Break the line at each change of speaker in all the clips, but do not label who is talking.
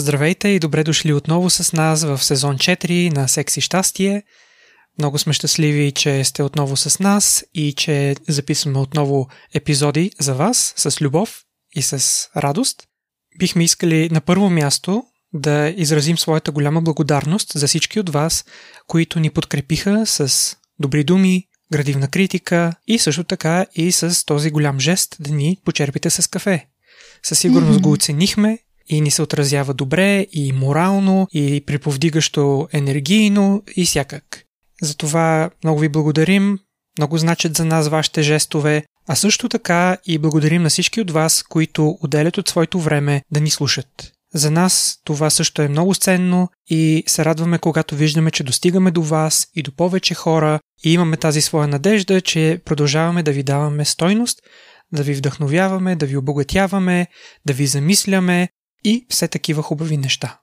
Здравейте и добре дошли отново с нас в сезон 4 на Секси щастие. Много сме щастливи, че сте отново с нас и че записваме отново епизоди за вас с любов и с радост. Бихме искали на първо място да изразим своята голяма благодарност за всички от вас, които ни подкрепиха с добри думи, градивна критика и също така и с този голям жест да ни почерпите с кафе. Със сигурност mm-hmm. го оценихме и ни се отразява добре и морално, и приповдигащо енергийно и всякак. Затова много ви благодарим, много значат за нас вашите жестове, а също така и благодарим на всички от вас, които отделят от своето време да ни слушат. За нас това също е много ценно и се радваме, когато виждаме, че достигаме до вас и до повече хора и имаме тази своя надежда, че продължаваме да ви даваме стойност, да ви вдъхновяваме, да ви обогатяваме, да ви замисляме и все такива хубави неща.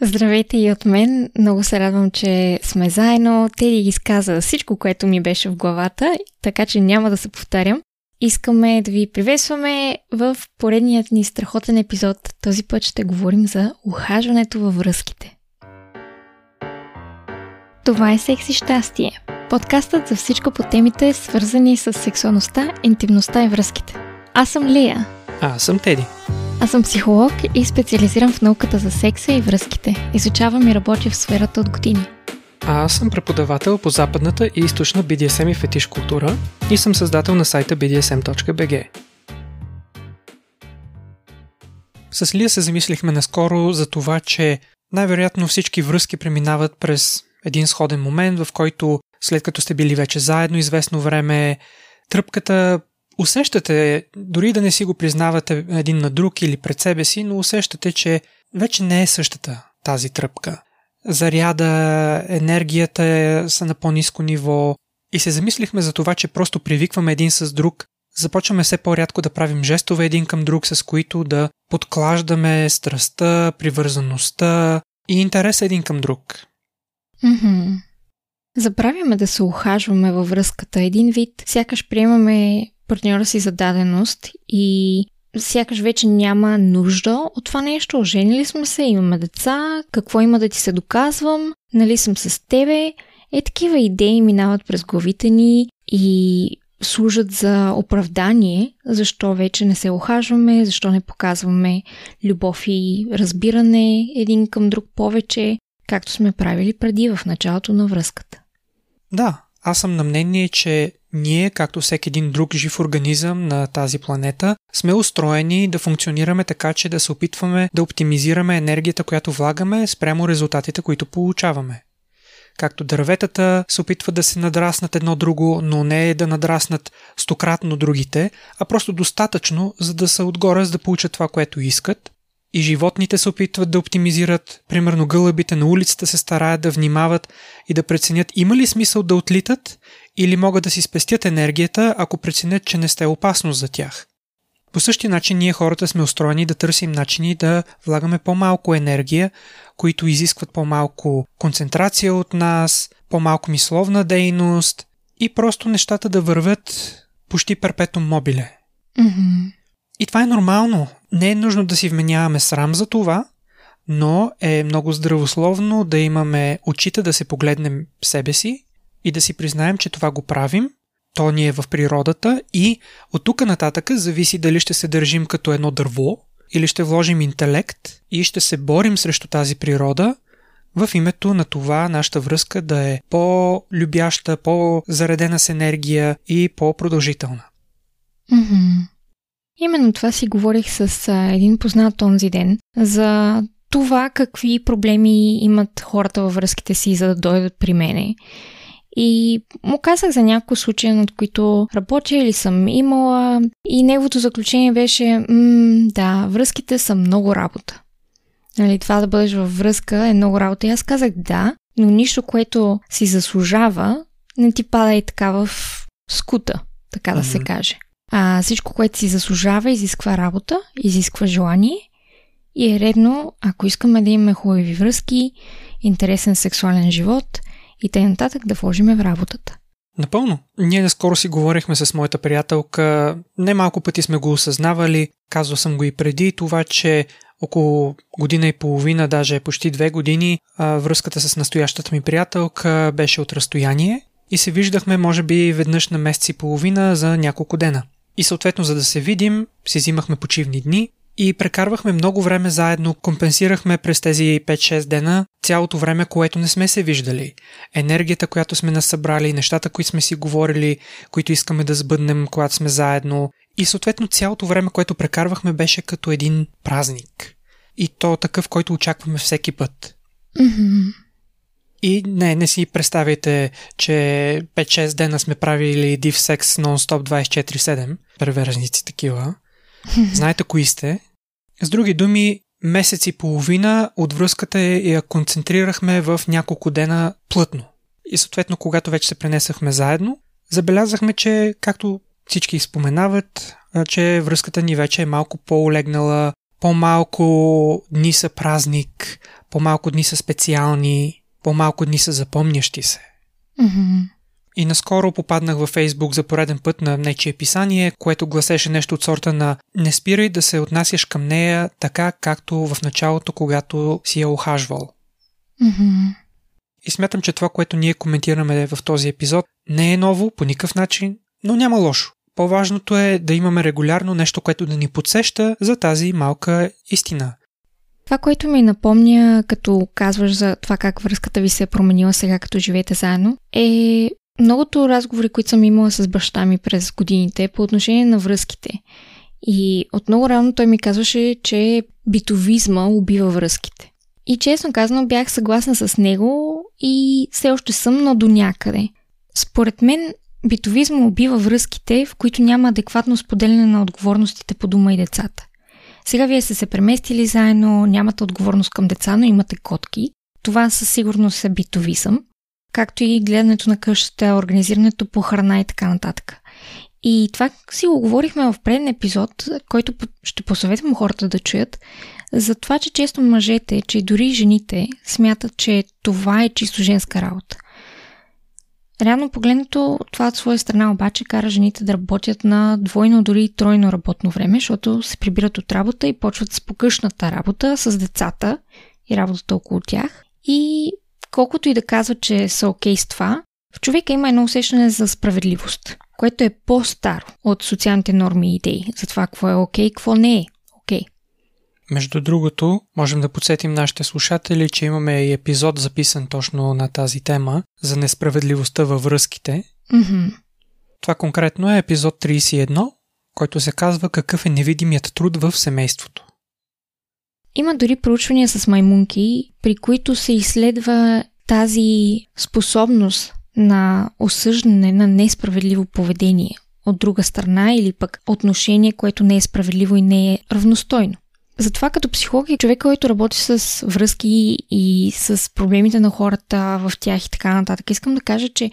Здравейте и от мен. Много се радвам, че сме заедно. Теди изказа всичко, което ми беше в главата, така че няма да се повтарям. Искаме да ви приветстваме в поредният ни страхотен епизод. Този път ще говорим за ухажването във връзките. Това е Секси щастие. Подкастът за всичко по темите, свързани с сексуалността, интимността и връзките. Аз съм Лия.
А, аз съм Теди.
Аз съм психолог и специализирам в науката за секса и връзките. Изучавам и работя в сферата от години.
А аз съм преподавател по западната и източна BDSM и фетиш култура и съм създател на сайта bdsm.bg. С Лия се замислихме наскоро за това, че най-вероятно всички връзки преминават през един сходен момент, в който след като сте били вече заедно известно време, тръпката усещате, дори да не си го признавате един на друг или пред себе си, но усещате, че вече не е същата тази тръпка. Заряда, енергията е, са на по-низко ниво и се замислихме за това, че просто привикваме един с друг, започваме все по-рядко да правим жестове един към друг, с които да подклаждаме страстта, привързаността и интереса един към друг.
Mm-hmm. Забравяме да се ухажваме във връзката. Един вид, сякаш приемаме партньора си за даденост и сякаш вече няма нужда от това нещо. Оженили сме се, имаме деца, какво има да ти се доказвам, нали съм с тебе. Е, такива идеи минават през главите ни и служат за оправдание, защо вече не се охажваме, защо не показваме любов и разбиране един към друг повече, както сме правили преди в началото на връзката.
Да, аз съм на мнение, че ние, както всеки един друг жив организъм на тази планета, сме устроени да функционираме така, че да се опитваме да оптимизираме енергията, която влагаме спрямо резултатите, които получаваме. Както дърветата се опитват да се надраснат едно друго, но не е да надраснат стократно другите, а просто достатъчно, за да са отгоре, за да получат това, което искат, и животните се опитват да оптимизират. Примерно гълъбите на улицата се стараят да внимават и да преценят има ли смисъл да отлитат или могат да си спестят енергията, ако преценят, че не сте опасност за тях. По същия начин ние хората сме устроени да търсим начини да влагаме по-малко енергия, които изискват по-малко концентрация от нас, по-малко мисловна дейност и просто нещата да вървят почти перпетум мобиле.
Mm-hmm.
И това е нормално. Не е нужно да си вменяваме срам за това, но е много здравословно да имаме очите да се погледнем себе си и да си признаем, че това го правим, то ни е в природата и от тук нататък зависи дали ще се държим като едно дърво или ще вложим интелект и ще се борим срещу тази природа в името на това нашата връзка да е по-любяща, по-заредена с енергия и по-продължителна.
Mm-hmm. Именно това си говорих с един познат онзи ден за това какви проблеми имат хората във връзките си, за да дойдат при мене. И му казах за някои случаи, над които работя или съм имала. И неговото заключение беше, да, връзките са много работа. Нали, това да бъдеш във връзка е много работа. И аз казах да, но нищо, което си заслужава, не ти пада и така в скута, така да mm-hmm. се каже. А всичко, което си заслужава, изисква работа, изисква желание и е редно, ако искаме да имаме хубави връзки, интересен сексуален живот и т.н. да вложиме в работата.
Напълно. Ние наскоро си говорихме с моята приятелка, немалко пъти сме го осъзнавали, казвал съм го и преди, това, че около година и половина, даже почти две години, връзката с настоящата ми приятелка беше от разстояние и се виждахме може би веднъж на месец и половина за няколко дена. И съответно, за да се видим, си взимахме почивни дни и прекарвахме много време заедно, компенсирахме през тези 5-6 дена цялото време, което не сме се виждали. Енергията, която сме насъбрали, нещата, които сме си говорили, които искаме да сбъднем, когато сме заедно. И съответно цялото време, което прекарвахме, беше като един празник. И то такъв, който очакваме всеки път.
Mm-hmm.
И не, не си представяйте, че 5-6 дена сме правили див секс нон-стоп 24-7. Преверзници такива. Знаете кои сте. С други думи, месец и половина от връзката я концентрирахме в няколко дена плътно. И съответно, когато вече се пренесахме заедно, забелязахме, че, както всички споменават, че връзката ни вече е малко по-олегнала, по-малко дни са празник, по-малко дни са специални, по-малко дни са запомнящи се.
Mm-hmm.
И наскоро попаднах във Фейсбук за пореден път на нечие писание, което гласеше нещо от сорта на «Не спирай да се отнасяш към нея така, както в началото, когато си я охажвал».
Mm-hmm.
И смятам, че това, което ние коментираме в този епизод, не е ново по никакъв начин, но няма лошо. По-важното е да имаме регулярно нещо, което да ни подсеща за тази малка истина.
Това, което ми напомня, като казваш за това как връзката ви се е променила сега, като живеете заедно, е многото разговори, които съм имала с баща ми през годините по отношение на връзките. И от много рано той ми казваше, че битовизма убива връзките. И честно казано бях съгласна с него и все още съм, но до някъде. Според мен битовизма убива връзките, в които няма адекватно споделяне на отговорностите по дома и децата. Сега вие сте се преместили заедно, нямате отговорност към деца, но имате котки. Това със сигурност е битовизъм както и гледането на къщата, организирането по храна и така нататък. И това си го говорихме в преден епизод, който ще посъветвам хората да чуят, за това, че често мъжете, че дори жените смятат, че това е чисто женска работа. Реално погледнато, това от своя страна обаче кара жените да работят на двойно, дори и тройно работно време, защото се прибират от работа и почват с покъшната работа с децата и работата около тях. И колкото и да казват, че са окей okay с това, в човека има едно усещане за справедливост, което е по-старо от социалните норми и идеи за това какво е окей okay, какво не е.
Между другото, можем да подсетим нашите слушатели, че имаме и епизод записан точно на тази тема за несправедливостта във връзките.
Mm-hmm.
Това конкретно е епизод 31, който се казва Какъв е невидимият труд в семейството.
Има дори проучвания с маймунки, при които се изследва тази способност на осъждане на несправедливо поведение от друга страна или пък отношение, което не е справедливо и не е равностойно. Затова като психолог и човек, който работи с връзки и с проблемите на хората в тях и така нататък, искам да кажа, че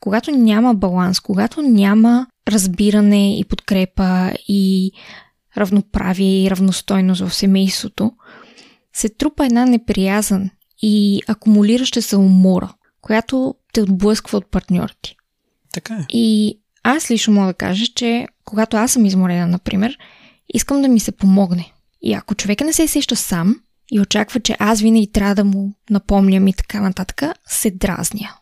когато няма баланс, когато няма разбиране и подкрепа и равноправие и равностойност в семейството, се трупа една неприязан и акумулираща се умора, която те отблъсква от партньорите.
Така е.
И аз лично мога да кажа, че когато аз съм изморена, например, искам да ми се помогне. И ако човека не се сеща сам и очаква, че аз винаги трябва да му напомням и така нататък, се дразня.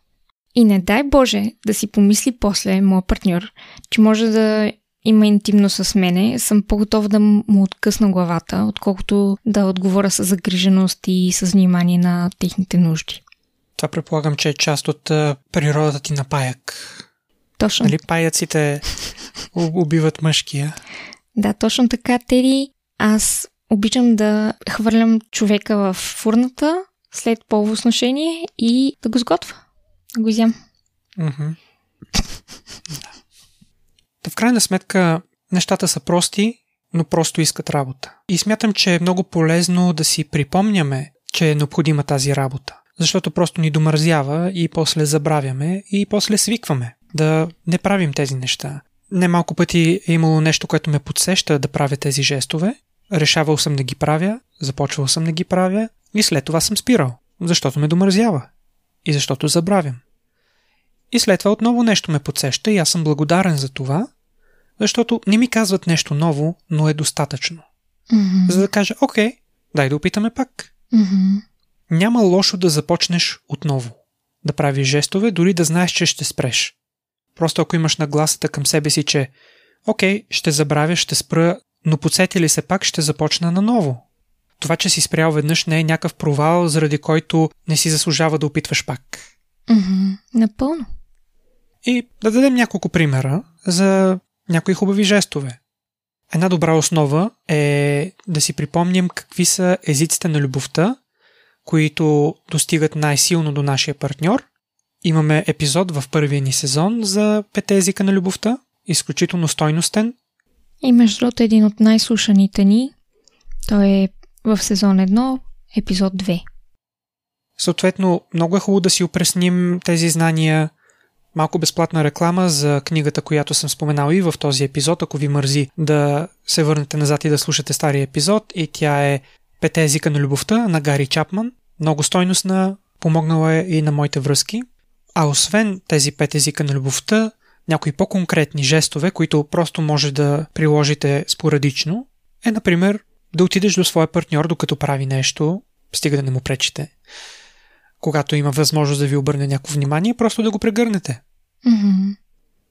И не дай Боже да си помисли после моят партньор, че може да има интимно с мене, съм по-готова да му откъсна главата, отколкото да отговоря с загриженост и с внимание на техните нужди.
Това предполагам, че е част от природата ти на паяк.
Точно.
Нали паяците убиват мъжкия?
Да, точно така, Тери. Аз обичам да хвърлям човека в фурната след полово сношение и да го сготвя. Да го изям.
Mm-hmm. В крайна сметка, нещата са прости, но просто искат работа. И смятам, че е много полезно да си припомняме, че е необходима тази работа. Защото просто ни домързява и после забравяме и после свикваме да не правим тези неща. Немалко пъти е имало нещо, което ме подсеща да правя тези жестове. Решавал съм да ги правя, започвал съм да ги правя и след това съм спирал, защото ме домързява и защото забравям. И след това отново нещо ме подсеща и аз съм благодарен за това, защото не ми казват нещо ново, но е достатъчно.
Mm-hmm.
За да кажа, окей, дай да опитаме пак.
Mm-hmm.
Няма лошо да започнеш отново. Да правиш жестове, дори да знаеш, че ще спреш. Просто ако имаш нагласата към себе си, че окей, ще забравя, ще спра, но подсети ли се пак, ще започна наново. Това, че си спрял веднъж, не е някакъв провал, заради който не си заслужава да опитваш пак.
Mm-hmm. Напълно.
И да дадем няколко примера за някои хубави жестове. Една добра основа е да си припомним какви са езиците на любовта, които достигат най-силно до нашия партньор. Имаме епизод в първия ни сезон за пете езика на любовта, изключително стойностен.
И между другото един от най-слушаните ни, той е в сезон 1, епизод 2.
Съответно, много е хубаво да си опресним тези знания. Малко безплатна реклама за книгата, която съм споменал и в този епизод, ако ви мързи да се върнете назад и да слушате стария епизод. И тя е Пете езика на любовта на Гари Чапман. Много стойностна, помогнала е и на моите връзки. А освен тези пет езика на любовта, някои по-конкретни жестове, които просто може да приложите спорадично, е, например, да отидеш до своя партньор, докато прави нещо, стига да не му пречите. Когато има възможност да ви обърне някакво внимание, просто да го прегърнете.
Mm-hmm.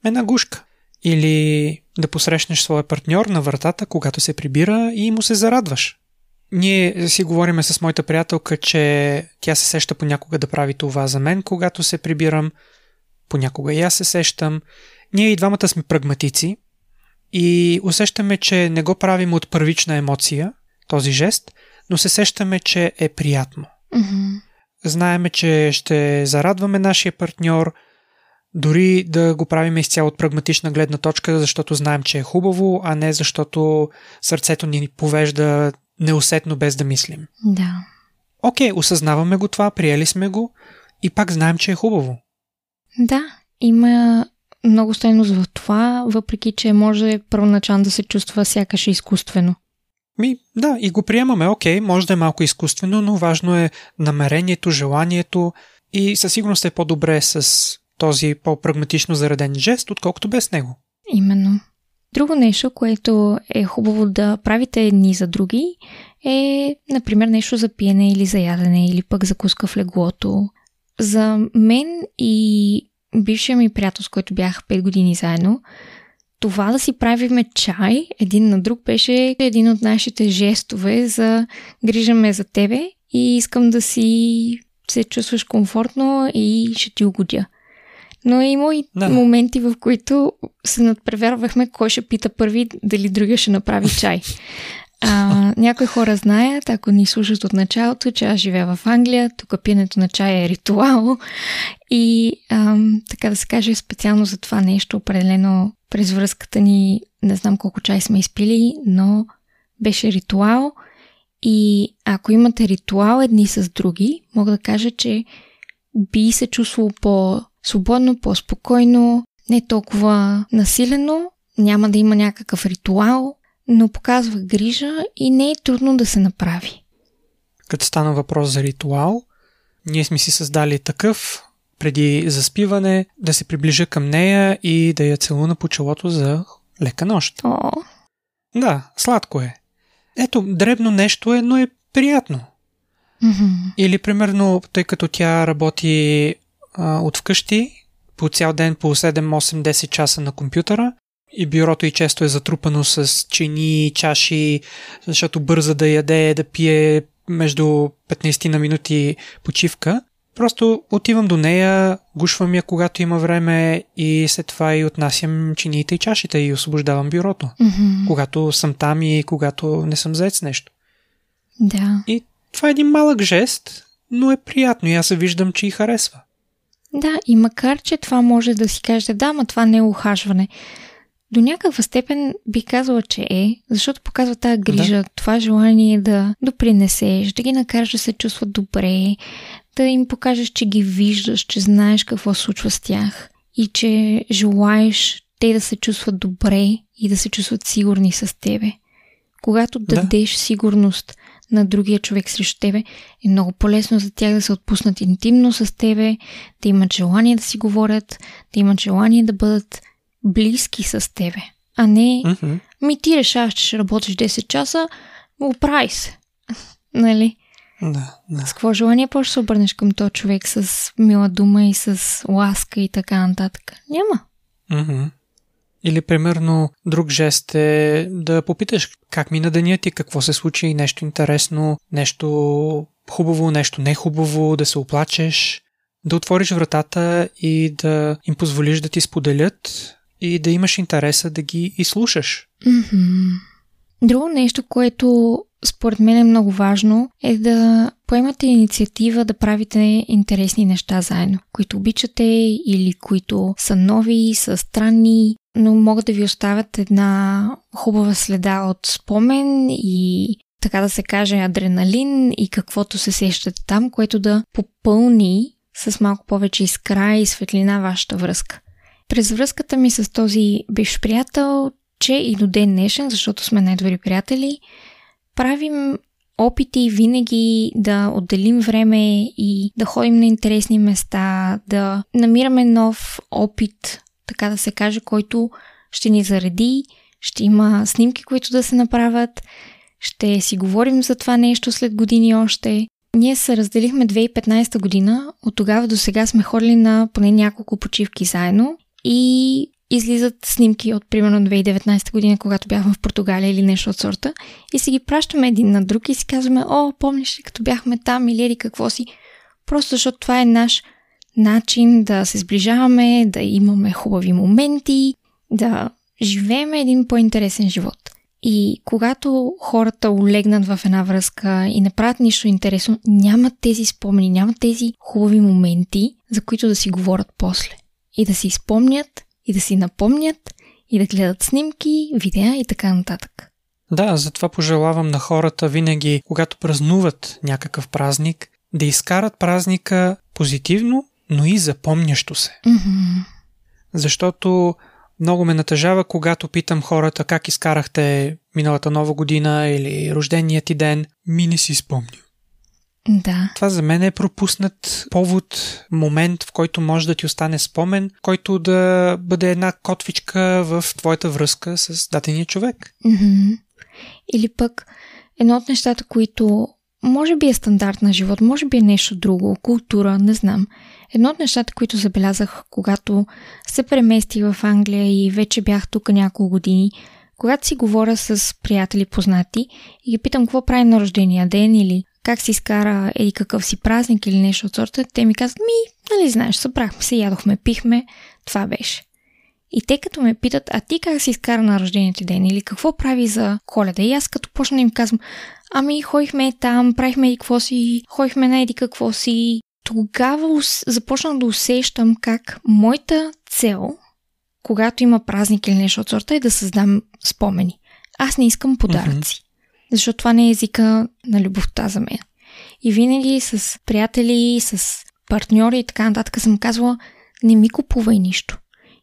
Една гушка. Или да посрещнеш своя партньор на вратата, когато се прибира и му се зарадваш. Ние си говориме с моята приятелка, че тя се сеща понякога да прави това за мен, когато се прибирам. Понякога и аз се сещам. Ние и двамата сме прагматици и усещаме, че не го правим от първична емоция, този жест, но се сещаме, че е приятно.
Mm-hmm.
Знаеме, че ще зарадваме нашия партньор, дори да го правим изцяло от прагматична гледна точка, защото знаем, че е хубаво, а не защото сърцето ни повежда неусетно без да мислим.
Да.
Окей, осъзнаваме го това, приели сме го и пак знаем, че е хубаво.
Да, има много стойност в това, въпреки че може първоначално да се чувства сякаш изкуствено.
Ми, да, и го приемаме, окей, може да е малко изкуствено, но важно е намерението, желанието и със сигурност е по-добре с този по-прагматично зареден жест, отколкото без него.
Именно. Друго нещо, което е хубаво да правите едни за други, е, например, нещо за пиене или за ядене, или пък закуска в леглото. За мен и бившия ми приятел, с който бях 5 години заедно, това да си правиме чай един на друг беше един от нашите жестове за грижаме за тебе и искам да си се чувстваш комфортно и ще ти угодя. Но има и
Да.
моменти, в които се надпревярвахме кой ще пита първи дали другия ще направи чай. А, някои хора знаят, ако ни слушат от началото, че аз живея в Англия, тук пиенето на чай е ритуал. И ам, така да се каже специално за това нещо, определено през връзката ни, не знам колко чай сме изпили, но беше ритуал. И ако имате ритуал едни с други, мога да кажа, че би се чувствало по-свободно, по-спокойно, не толкова насилено, няма да има някакъв ритуал, но показва грижа и не е трудно да се направи.
Като стана въпрос за ритуал, ние сме си създали такъв преди заспиване, да се приближа към нея и да я целуна по челото за лека нощ.
О,
Да, сладко е. Ето, дребно нещо е, но е приятно.
мгм.
Или, примерно, тъй като тя работи а, от вкъщи, по цял ден по 7, 8, 10 часа на компютъра и бюрото й често е затрупано с чини, чаши, защото бърза да яде, да пие между 15 на минути почивка. Просто отивам до нея, гушвам я когато има време и след това и отнасям чиниите и чашите и освобождавам бюрото.
Мгм.
Когато съм там и когато не съм зает с нещо.
Да.
И това е един малък жест, но е приятно и аз се виждам, че й харесва.
Да, и макар, че това може да си кажете, да, ма това не е ухажване, до някаква степен би казала, че е, защото показва тази грижа, да. това желание да допринесеш, да ги накараш да се чувстват добре, да им покажеш, че ги виждаш, че знаеш какво случва с тях и че желаеш те да се чувстват добре и да се чувстват сигурни с тебе. Когато
Да.
дадеш сигурност на другия човек срещу тебе, е много по-лесно за тях да се отпуснат интимно с тебе, да имат желание да си говорят, да имат желание да бъдат близки с тебе. А не,
Mm-hmm.
ми ти решаваш, че ще работиш 10 часа, оправи се. нали?
Да, да.
С какво желание по се обърнеш към този човек с мила дума и с ласка и така нататък? Няма.
Mm-hmm. Или, примерно, друг жест е да попиташ как мина деня ти, какво се случи, нещо интересно, нещо хубаво, нещо не хубаво, да се оплачеш, да отвориш вратата и да им позволиш да ти споделят и да имаш интереса да ги изслушаш.
Мгм. Друго нещо, което според мен е много важно, е да поемате инициатива да правите интересни неща заедно, които обичате или които са нови, са странни, но могат да ви оставят една хубава следа от спомен и така да се каже адреналин и каквото се сещате там, което да попълни с малко повече искра и светлина вашата връзка. През връзката ми с този бивш приятел, че и до ден днешен, защото сме най-добри приятели, правим опити винаги да отделим време и да ходим на интересни места, да намираме нов опит, така да се каже, който ще ни зареди, ще има снимки, които да се направят, ще си говорим за това нещо след години още. Ние се разделихме 2015 година, от тогава до сега сме ходили на поне няколко почивки заедно и излизат снимки от примерно 2019 година, когато бяхме в Португалия или нещо от сорта и си ги пращаме един на друг и си казваме, о, помниш ли като бяхме там или еди какво си, просто защото това е наш начин да се сближаваме, да имаме хубави моменти, да живеем един по-интересен живот. И когато хората олегнат в една връзка и не правят нищо интересно, нямат тези спомени, нямат тези хубави моменти, за които да си говорят после. И да си спомнят, и да си напомнят, и да гледат снимки, видеа и така нататък.
Да, затова пожелавам на хората винаги, когато празнуват някакъв празник, да изкарат празника позитивно, но и запомнящо се.
Мгм.
Защото много ме натъжава, когато питам хората как изкарахте миналата нова година или рождения ти ден. Ми не си спомня.
Да.
Това за мен е пропуснат повод, момент, в който може да ти остане спомен, който да бъде една котвичка в твоята връзка с дадения човек.
Мгм. Или пък едно от нещата, които може би е стандарт на живот, може би е нещо друго, култура, не знам. Едно от нещата, които забелязах, когато се преместих в Англия и вече бях тук няколко години, когато си говоря с приятели познати и ги питам какво прави на рождения ден или как си изкара или какъв си празник или нещо от сорта, те ми казват, ми, нали знаеш, събрахме се, ядохме, пихме, това беше. И те като ме питат, а ти как си изкара на рождения ти ден или какво прави за коледа? И аз като почна им казвам, ами ходихме там, правихме и какво си, ходихме на еди какво си. Тогава започнах да усещам как моята цел, когато има празник или нещо от сорта, е да създам спомени. Аз не искам подаръци. Защото това не е езика на любовта за мен. И винаги с приятели, с партньори и така нататък съм казвала, не ми купувай нищо.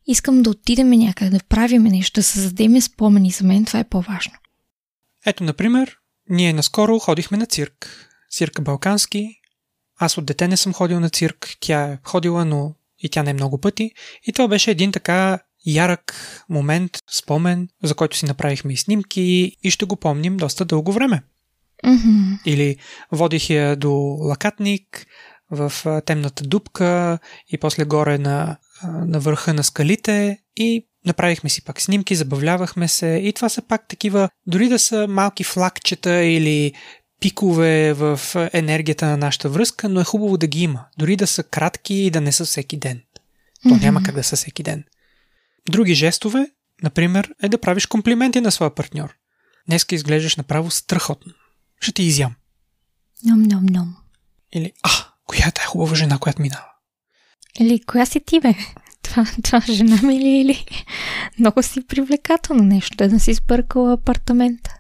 Искам да отидем някъде, да правим нещо, да създадем спомени. За мен това е по-важно.
Ето, например, ние наскоро ходихме на цирк. Цирка Балкански. Аз от дете не съм ходил на цирк. Тя е ходила, но и тя не много пъти. И това беше един така ярък момент, спомен, за който си направихме и снимки и ще го помним доста дълго време.
Мгм.
Или водих я до лакатник в темната дупка и после горе на, на върха на скалите и направихме си пак снимки, забавлявахме се и това са пак такива, дори да са малки флакчета или пикове в енергията на нашата връзка, но е хубаво да ги има. Дори да са кратки и да не са всеки ден. То няма как да са всеки ден. Други жестове, например, е да правиш комплименти на своя партньор. Днеска изглеждаш направо страхотно. Ще ти изям.
Ном-ном-ном.
Или, а, коя е тая хубава жена, която минава?
Или коя си ти, бе? Това, това жена ми ли или? Много си привлекателно нещо, да не си сбъркала апартамента.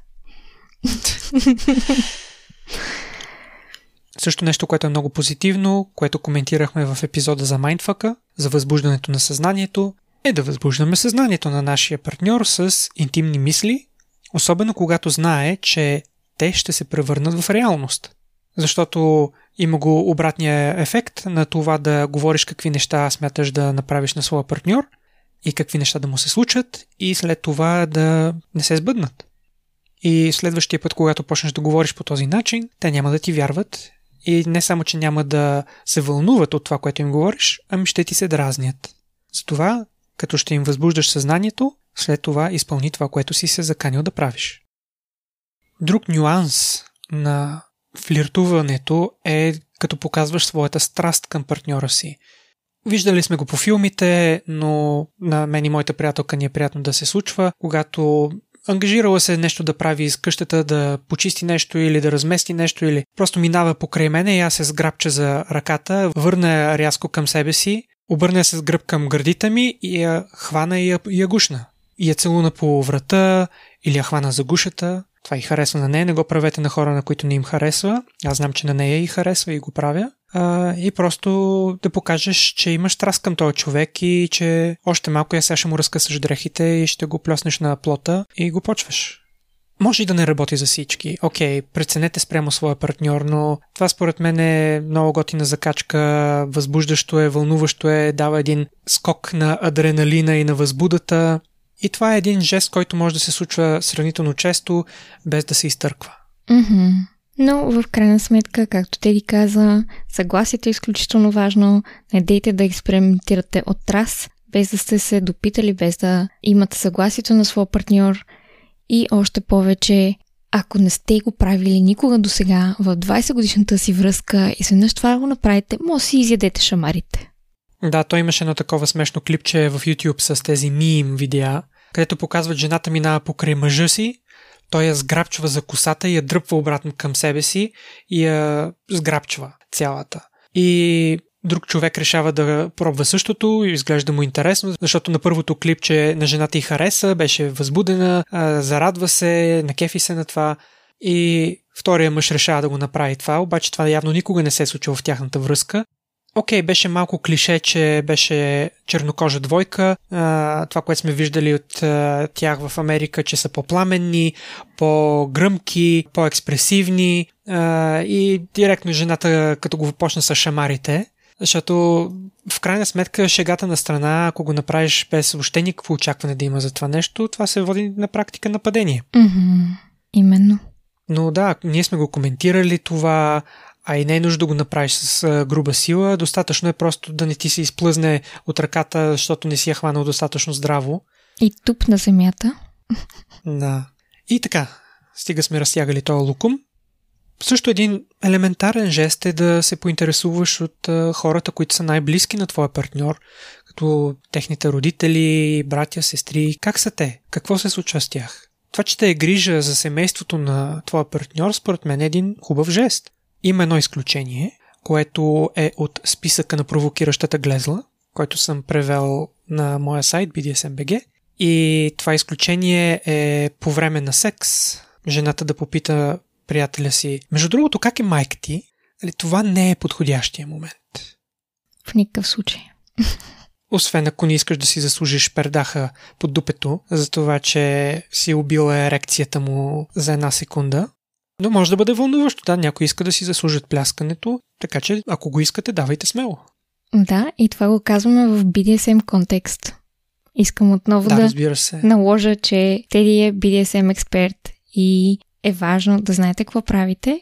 Също нещо, което е много позитивно, което коментирахме в епизода за майндфъка, за възбуждането на съзнанието, е да възбуждаме съзнанието на нашия партньор с интимни мисли, особено когато знае, че те ще се превърнат в реалност. Защото има го обратния ефект на това да говориш какви неща смяташ да направиш на своя партньор и какви неща да му се случат и след това да не се сбъднат. И следващия път, когато почнеш да говориш по този начин, те няма да ти вярват и не само, че няма да се вълнуват от това, което им говориш, ами ще ти се дразнят. Затова, като ще им възбуждаш съзнанието, след това изпълни това, което си се заканил да правиш. Друг нюанс на флиртуването е като показваш своята страст към партньора си. Виждали сме го по филмите, но на мен и моята приятелка ни е приятно да се случва, когато ангажирала се нещо да прави из къщата, да почисти нещо или да размести нещо или просто минава покрай мене и аз се сграбча за ръката, върна рязко към себе си, обърна се с гръб към гърдите ми и я хвана и я, и я гушна. И я целуна по врата или я хвана за гушата. Това и харесва на нея, не го правете на хора, на които не им харесва. Аз знам, че на нея и харесва и го правя. А, и просто да покажеш, че имаш страст към този човек и че още малко я сега ще му разкъсаш дрехите и ще го плеснеш на плота и го почваш. Може и да не работи за всички. Окей, okay, преценете спрямо своя партньор, но това според мен е много готина закачка, възбуждащо е, вълнуващо е, дава един скок на адреналина и на възбудата. И това е един жест, който може да се случва сравнително често, без да се изтърква.
Mm-hmm. Но в крайна сметка, както те ви каза, съгласието е изключително важно. Не дейте да експериментирате от трас, без да сте се допитали, без да имате съгласието на своя партньор. И още повече, ако не сте го правили никога до сега в 20 годишната си връзка и сведнъж това го направите, може си изядете шамарите.
Да, той имаше едно такова смешно клипче в YouTube с тези мим видеа, където показват жената минава покрай мъжа си, той я сграбчва за косата и я дръпва обратно към себе си и я сграбчва цялата. И друг човек решава да пробва същото и изглежда му интересно, защото на първото клипче на жената й хареса, беше възбудена, зарадва се, накефи се на това и втория мъж решава да го направи това, обаче това явно никога не се е случило в тяхната връзка Окей, okay, беше малко клише, че беше чернокожа двойка. Това, което сме виждали от тях в Америка, че са по-пламенни, по-гръмки, по-експресивни и директно жената, като го почна с шамарите. Защото в крайна сметка шегата на страна, ако го направиш без въобще никакво очакване да има за това нещо, това се води на практика нападение.
Mm-hmm. Именно.
Но да, ние сме го коментирали това, а и не е нужда да го направиш с груба сила. Достатъчно е просто да не ти се изплъзне от ръката, защото не си я хванал достатъчно здраво.
И туп на земята.
Да. И така, стига сме разтягали този лукум. Също един елементарен жест е да се поинтересуваш от хората, които са най-близки на твоя партньор, като техните родители, братя, сестри. Как са те? Какво се случва с тях? Това, че те е грижа за семейството на твоя партньор, според мен е един хубав жест. Има едно изключение, което е от списъка на провокиращата глезла, който съм превел на моя сайт BDSMBG. И това изключение е по време на секс, жената да попита приятеля си, между другото, как е майка ти? Али, това не е подходящия момент.
В никакъв случай.
Освен ако не искаш да си заслужиш пердаха под дупето, за това, че си убила ерекцията му за една секунда, но може да бъде вълнуващо. Да, някой иска да си заслужат пляскането, така че ако го искате, давайте смело.
Да, и това го казваме в BDSM контекст. Искам отново да,
да се.
наложа, че Теди е BDSM експерт и е важно да знаете какво правите.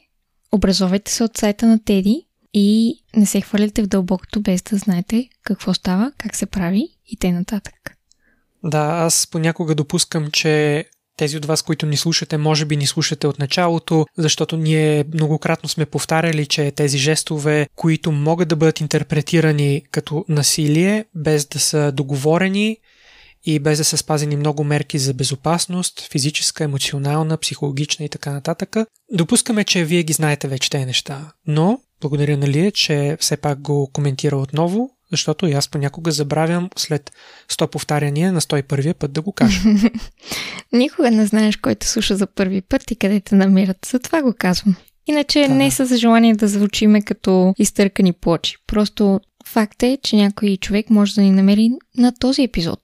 Образовайте се от сайта на Теди и не се хвърляте в дълбокото без да знаете какво става, как се прави и те нататък.
Да, аз понякога допускам, че тези от вас, които ни слушате, може би ни слушате от началото, защото ние многократно сме повтаряли, че тези жестове, които могат да бъдат интерпретирани като насилие, без да са договорени и без да са спазени много мерки за безопасност, физическа, емоционална, психологична и така нататък, допускаме, че вие ги знаете вече тези неща. Но, благодаря на Лия, че все пак го коментира отново защото и аз понякога забравям след 100 повтаряния на 101 път да го кажа.
Никога не знаеш кой те слуша за първи път и къде те намират. За това го казвам. Иначе да. не са за желание да звучиме като изтъркани плочи. Просто факт е, че някой човек може да ни намери на този епизод.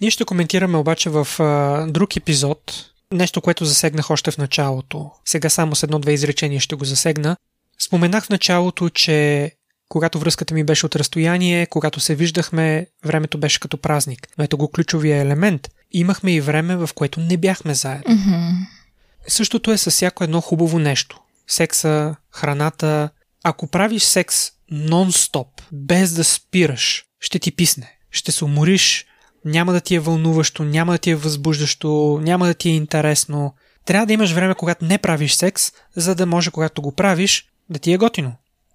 Ние ще коментираме обаче в а, друг епизод нещо, което засегнах още в началото. Сега само с едно-две изречения ще го засегна. Споменах в началото, че когато връзката ми беше от разстояние, когато се виждахме, времето беше като празник. Но ето го ключовия елемент. Имахме и време, в което не бяхме заедно.
Mm-hmm.
Същото е с всяко едно хубаво нещо. Секса, храната. Ако правиш секс нон-стоп, без да спираш, ще ти писне. Ще се умориш, няма да ти е вълнуващо, няма да ти е възбуждащо, няма да ти е интересно. Трябва да имаш време, когато не правиш секс, за да може, когато го правиш, да ти е готино.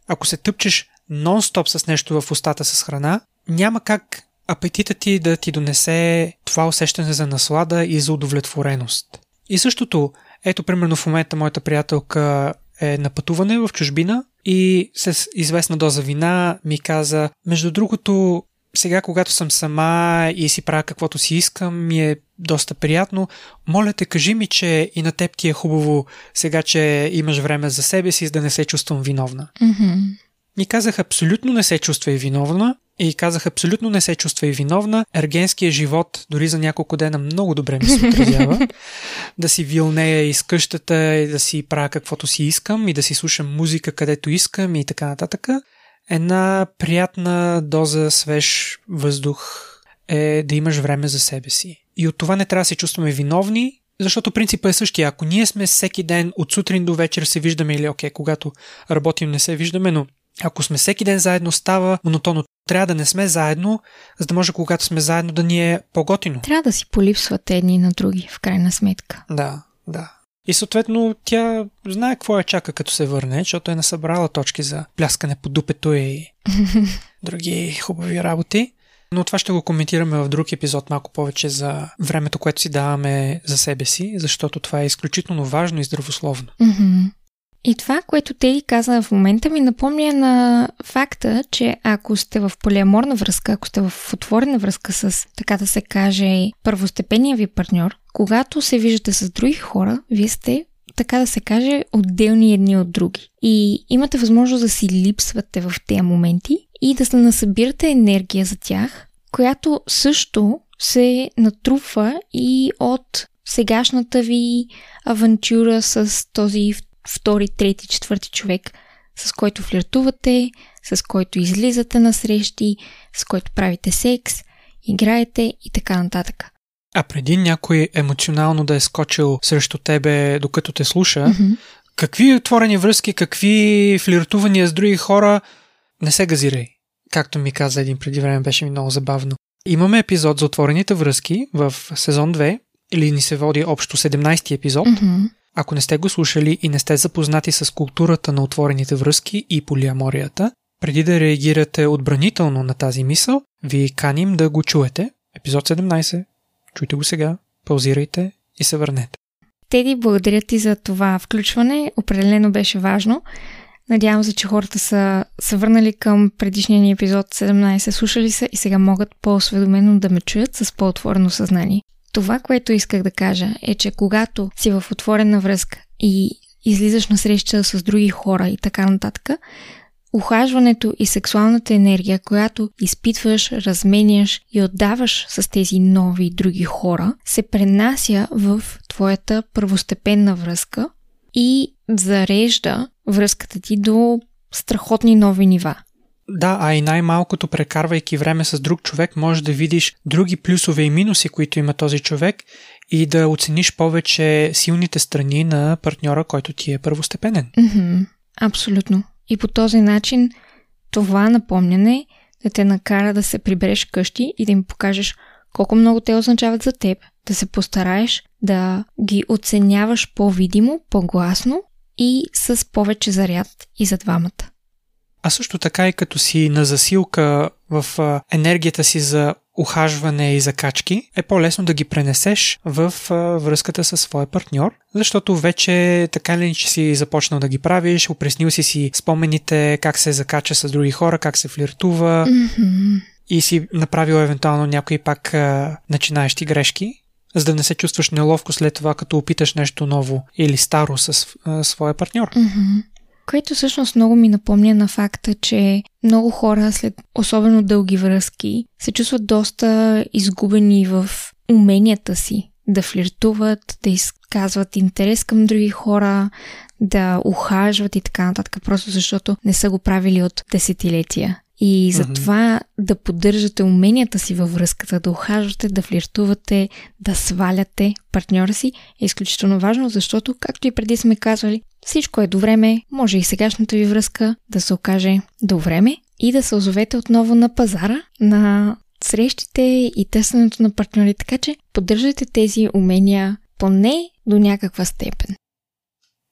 Ако се тъпчеш нон-стоп с нещо в устата с храна, няма как апетита ти да ти донесе това усещане за наслада и за удовлетвореност. И същото, ето примерно в момента моята приятелка е на пътуване в чужбина и с известна доза вина ми каза, между другото, сега, когато съм сама и си правя каквото си искам, ми е доста приятно. Моля те, кажи ми, че и на теб ти е хубаво сега, че имаш време за себе си, за да не се чувствам виновна.
Mm-hmm.
Ми казах абсолютно не се чувства и виновна и казах абсолютно не се чувства и виновна. Ергенския живот дори за няколко дена много добре ми се отразява. да си вилнея из къщата и да си правя каквото си искам и да си слушам музика където искам и така нататък. Една приятна доза свеж въздух е да имаш време за себе си. И от това не трябва да се чувстваме виновни, защото принципът е същия. Ако ние сме всеки ден от сутрин до вечер се виждаме или окей, когато работим не се виждаме, но ако сме всеки ден заедно, става монотонно. Трябва да не сме заедно, за да може когато сме заедно да ни е по-готино.
Трябва да си полипсвате едни на други, в крайна сметка.
Да, да. И съответно тя знае какво я чака като се върне, защото е насъбрала точки за пляскане по дупето и други хубави работи. Но това ще го коментираме в друг епизод малко повече за времето, което си даваме за себе си, защото това е изключително важно и здравословно.
Mm-hmm. И това, което Теди каза в момента, ми напомня на факта, че ако сте в полиаморна връзка, ако сте в отворена връзка с, така да се каже, първостепенния ви партньор, когато се виждате с други хора, вие сте така да се каже, отделни едни от други. И имате възможност да си липсвате в тези моменти и да се насъбирате енергия за тях, която също се натрупва и от сегашната ви авантюра с този втори, трети, четвърти човек, с който флиртувате, с който излизате на срещи, с който правите секс, играете и така нататък.
А преди някой емоционално да е скочил срещу тебе, докато те слуша,
mm-hmm.
какви отворени връзки, какви флиртувания с други хора, не се газирай. Както ми каза един преди време, беше ми много забавно. Имаме епизод за отворените връзки в сезон 2, или ни се води общо 17 епизод.
Mm-hmm.
Ако не сте го слушали и не сте запознати с културата на отворените връзки и полиаморията, преди да реагирате отбранително на тази мисъл, ви каним да го чуете. Епизод 17. Чуйте го сега, паузирайте и се върнете.
Теди, благодаря ти за това включване. Определено беше важно. Надявам се, че хората са се върнали към предишния ни епизод 17, слушали са и сега могат по-осведомено да ме чуят с по-отворено съзнание. Това, което исках да кажа е, че когато си в отворена връзка и излизаш на среща с други хора и така нататък, ухажването и сексуалната енергия, която изпитваш, разменяш и отдаваш с тези нови други хора, се пренася в твоята първостепенна връзка и зарежда връзката ти до страхотни нови нива.
Да, а и най-малкото прекарвайки време с друг човек, може да видиш други плюсове и минуси, които има този човек и да оцениш повече силните страни на партньора, който ти е първостепенен.
Mm-hmm, абсолютно. И по този начин това напомняне да те накара да се прибереш къщи и да им покажеш колко много те означават за теб, да се постараеш да ги оценяваш по-видимо, по-гласно и с повече заряд и за двамата.
А също така и като си на засилка в енергията си за ухажване и закачки, е по-лесно да ги пренесеш в връзката със своя партньор, защото вече така ли че си започнал да ги правиш, опреснил си си спомените как се закача с други хора, как се флиртува
mm-hmm.
и си направил евентуално някои пак начинаещи грешки, за да не се чувстваш неловко след това, като опиташ нещо ново или старо с а, своя партньор.
Mm-hmm. Което всъщност много ми напомня на факта, че много хора след особено дълги връзки се чувстват доста изгубени в уменията си да флиртуват, да изказват интерес към други хора, да ухажват и така нататък, просто защото не са го правили от десетилетия. И затова mm-hmm. да поддържате уменията си във връзката, да ухажвате, да флиртувате, да сваляте партньора си е изключително важно, защото, както и преди сме казвали, всичко е до време, може и сегашната ви връзка да се окаже до време и да се озовете отново на пазара на срещите и търсенето на партньори, така че поддържайте тези умения поне до някаква степен.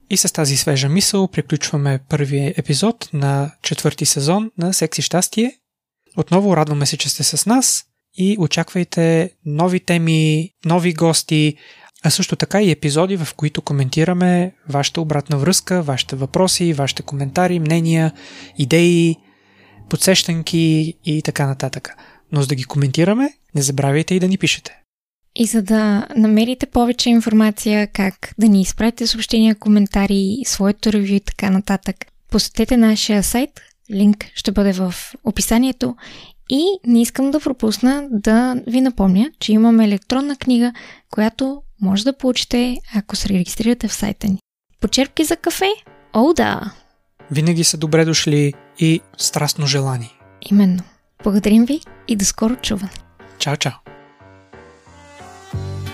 И с тази свежа мисъл приключваме първия епизод на четвърти сезон на Секси щастие. Отново радваме се, че сте с нас и очаквайте нови теми, нови гости, а също така и епизоди, в които коментираме вашата обратна връзка, вашите въпроси, вашите коментари, мнения, идеи, подсещанки и така нататък. Но за да ги коментираме, не забравяйте и да ни пишете.
И за да намерите повече информация как да ни изпратите съобщения, коментари, своето ревю и така нататък, посетете нашия сайт. Линк ще бъде в описанието. И не искам да пропусна да ви напомня, че имаме електронна книга, която може да получите, ако се регистрирате в сайта ни. Почерпки за кафе? О, да!
Винаги са добре дошли и страстно желани.
Именно. Благодарим ви и до скоро чуване.
Чао, чао!